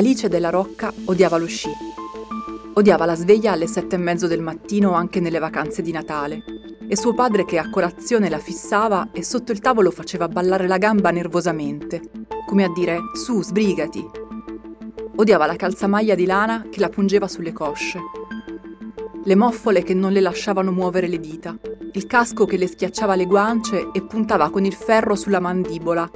Alice della Rocca odiava lo sci. Odiava la sveglia alle sette e mezzo del mattino anche nelle vacanze di Natale. E suo padre che a colazione la fissava e sotto il tavolo faceva ballare la gamba nervosamente, come a dire su, sbrigati. Odiava la calzamaglia di lana che la pungeva sulle cosce. Le moffole che non le lasciavano muovere le dita, il casco che le schiacciava le guance e puntava con il ferro sulla mandibola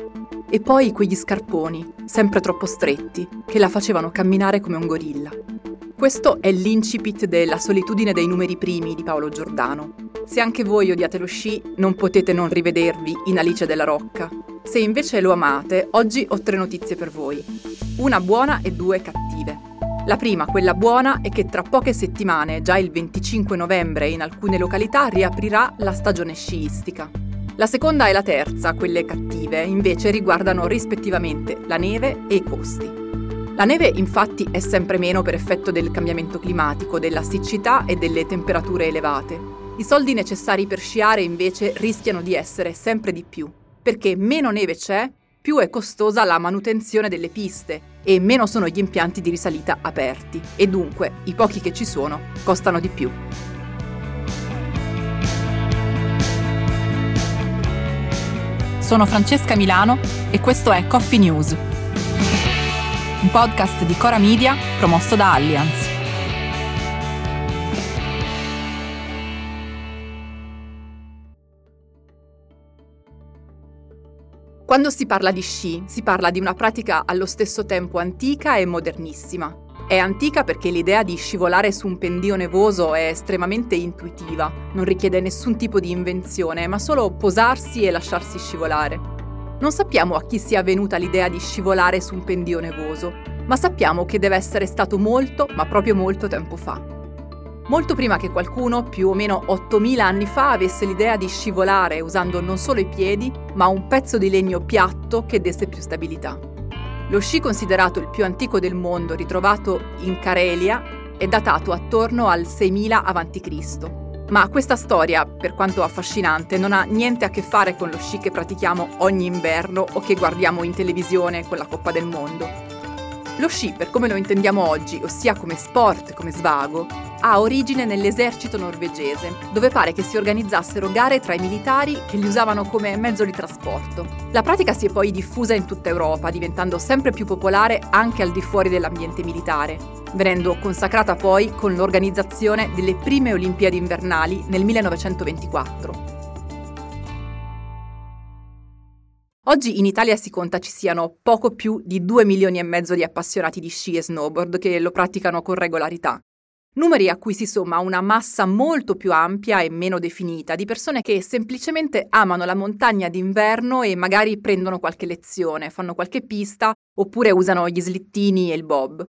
e poi quegli scarponi, sempre troppo stretti, che la facevano camminare come un gorilla. Questo è l'incipit della solitudine dei numeri primi di Paolo Giordano. Se anche voi odiate lo sci, non potete non rivedervi in Alice della Rocca. Se invece lo amate, oggi ho tre notizie per voi. Una buona e due cattive. La prima, quella buona, è che tra poche settimane, già il 25 novembre in alcune località, riaprirà la stagione sciistica. La seconda e la terza, quelle cattive, invece riguardano rispettivamente la neve e i costi. La neve infatti è sempre meno per effetto del cambiamento climatico, della siccità e delle temperature elevate. I soldi necessari per sciare invece rischiano di essere sempre di più, perché meno neve c'è, più è costosa la manutenzione delle piste e meno sono gli impianti di risalita aperti e dunque i pochi che ci sono costano di più. Sono Francesca Milano e questo è Coffee News, un podcast di Cora Media promosso da Allianz. Quando si parla di sci, si parla di una pratica allo stesso tempo antica e modernissima. È antica perché l'idea di scivolare su un pendio nevoso è estremamente intuitiva, non richiede nessun tipo di invenzione, ma solo posarsi e lasciarsi scivolare. Non sappiamo a chi sia venuta l'idea di scivolare su un pendio nevoso, ma sappiamo che deve essere stato molto, ma proprio molto tempo fa. Molto prima che qualcuno, più o meno 8000 anni fa, avesse l'idea di scivolare usando non solo i piedi, ma un pezzo di legno piatto che desse più stabilità. Lo sci considerato il più antico del mondo, ritrovato in Carelia, è datato attorno al 6000 a.C. Ma questa storia, per quanto affascinante, non ha niente a che fare con lo sci che pratichiamo ogni inverno o che guardiamo in televisione con la Coppa del Mondo. Lo sci, per come lo intendiamo oggi, ossia come sport, come svago, ha origine nell'esercito norvegese, dove pare che si organizzassero gare tra i militari che li usavano come mezzo di trasporto. La pratica si è poi diffusa in tutta Europa, diventando sempre più popolare anche al di fuori dell'ambiente militare, venendo consacrata poi con l'organizzazione delle prime Olimpiadi invernali nel 1924. Oggi in Italia si conta ci siano poco più di 2 milioni e mezzo di appassionati di sci e snowboard che lo praticano con regolarità. Numeri a cui si somma una massa molto più ampia e meno definita di persone che semplicemente amano la montagna d'inverno e magari prendono qualche lezione, fanno qualche pista oppure usano gli slittini e il bob.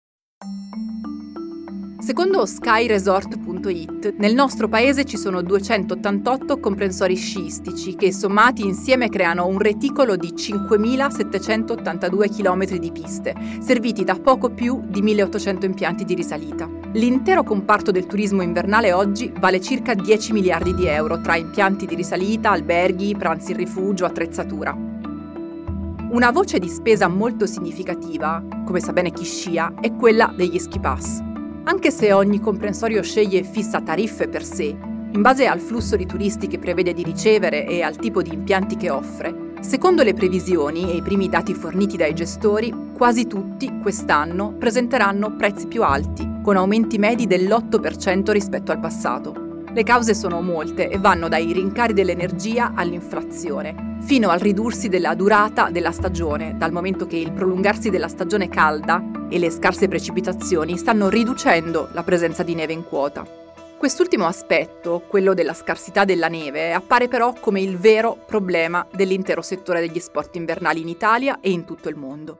Secondo skyresort.it, nel nostro paese ci sono 288 comprensori sciistici che sommati insieme creano un reticolo di 5.782 km di piste, serviti da poco più di 1.800 impianti di risalita. L'intero comparto del turismo invernale oggi vale circa 10 miliardi di euro tra impianti di risalita, alberghi, pranzi in rifugio, attrezzatura. Una voce di spesa molto significativa, come sa bene chi scia, è quella degli ski pass. Anche se ogni comprensorio sceglie e fissa tariffe per sé, in base al flusso di turisti che prevede di ricevere e al tipo di impianti che offre, secondo le previsioni e i primi dati forniti dai gestori, quasi tutti quest'anno presenteranno prezzi più alti, con aumenti medi dell'8% rispetto al passato. Le cause sono molte e vanno dai rincari dell'energia all'inflazione, fino al ridursi della durata della stagione, dal momento che il prolungarsi della stagione calda e le scarse precipitazioni stanno riducendo la presenza di neve in quota. Quest'ultimo aspetto, quello della scarsità della neve, appare però come il vero problema dell'intero settore degli sport invernali in Italia e in tutto il mondo.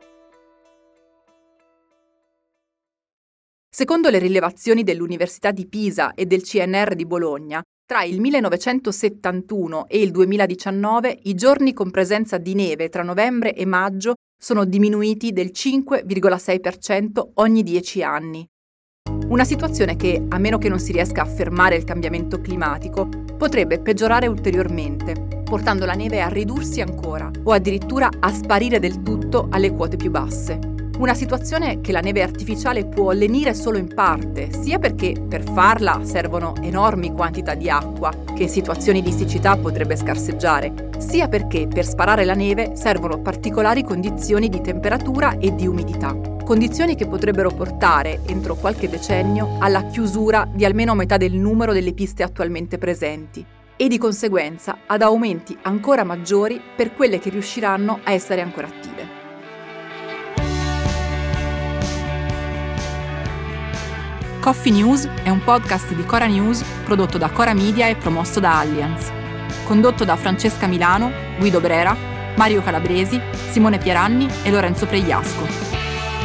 Secondo le rilevazioni dell'Università di Pisa e del CNR di Bologna, tra il 1971 e il 2019 i giorni con presenza di neve tra novembre e maggio sono diminuiti del 5,6% ogni 10 anni. Una situazione che, a meno che non si riesca a fermare il cambiamento climatico, potrebbe peggiorare ulteriormente, portando la neve a ridursi ancora o addirittura a sparire del tutto alle quote più basse. Una situazione che la neve artificiale può lenire solo in parte, sia perché per farla servono enormi quantità di acqua, che in situazioni di siccità potrebbe scarseggiare, sia perché per sparare la neve servono particolari condizioni di temperatura e di umidità. Condizioni che potrebbero portare, entro qualche decennio, alla chiusura di almeno metà del numero delle piste attualmente presenti e di conseguenza ad aumenti ancora maggiori per quelle che riusciranno a essere ancora attive. Coffee News è un podcast di Cora News prodotto da Cora Media e promosso da Allianz. Condotto da Francesca Milano, Guido Brera, Mario Calabresi, Simone Pieranni e Lorenzo Pregliasco.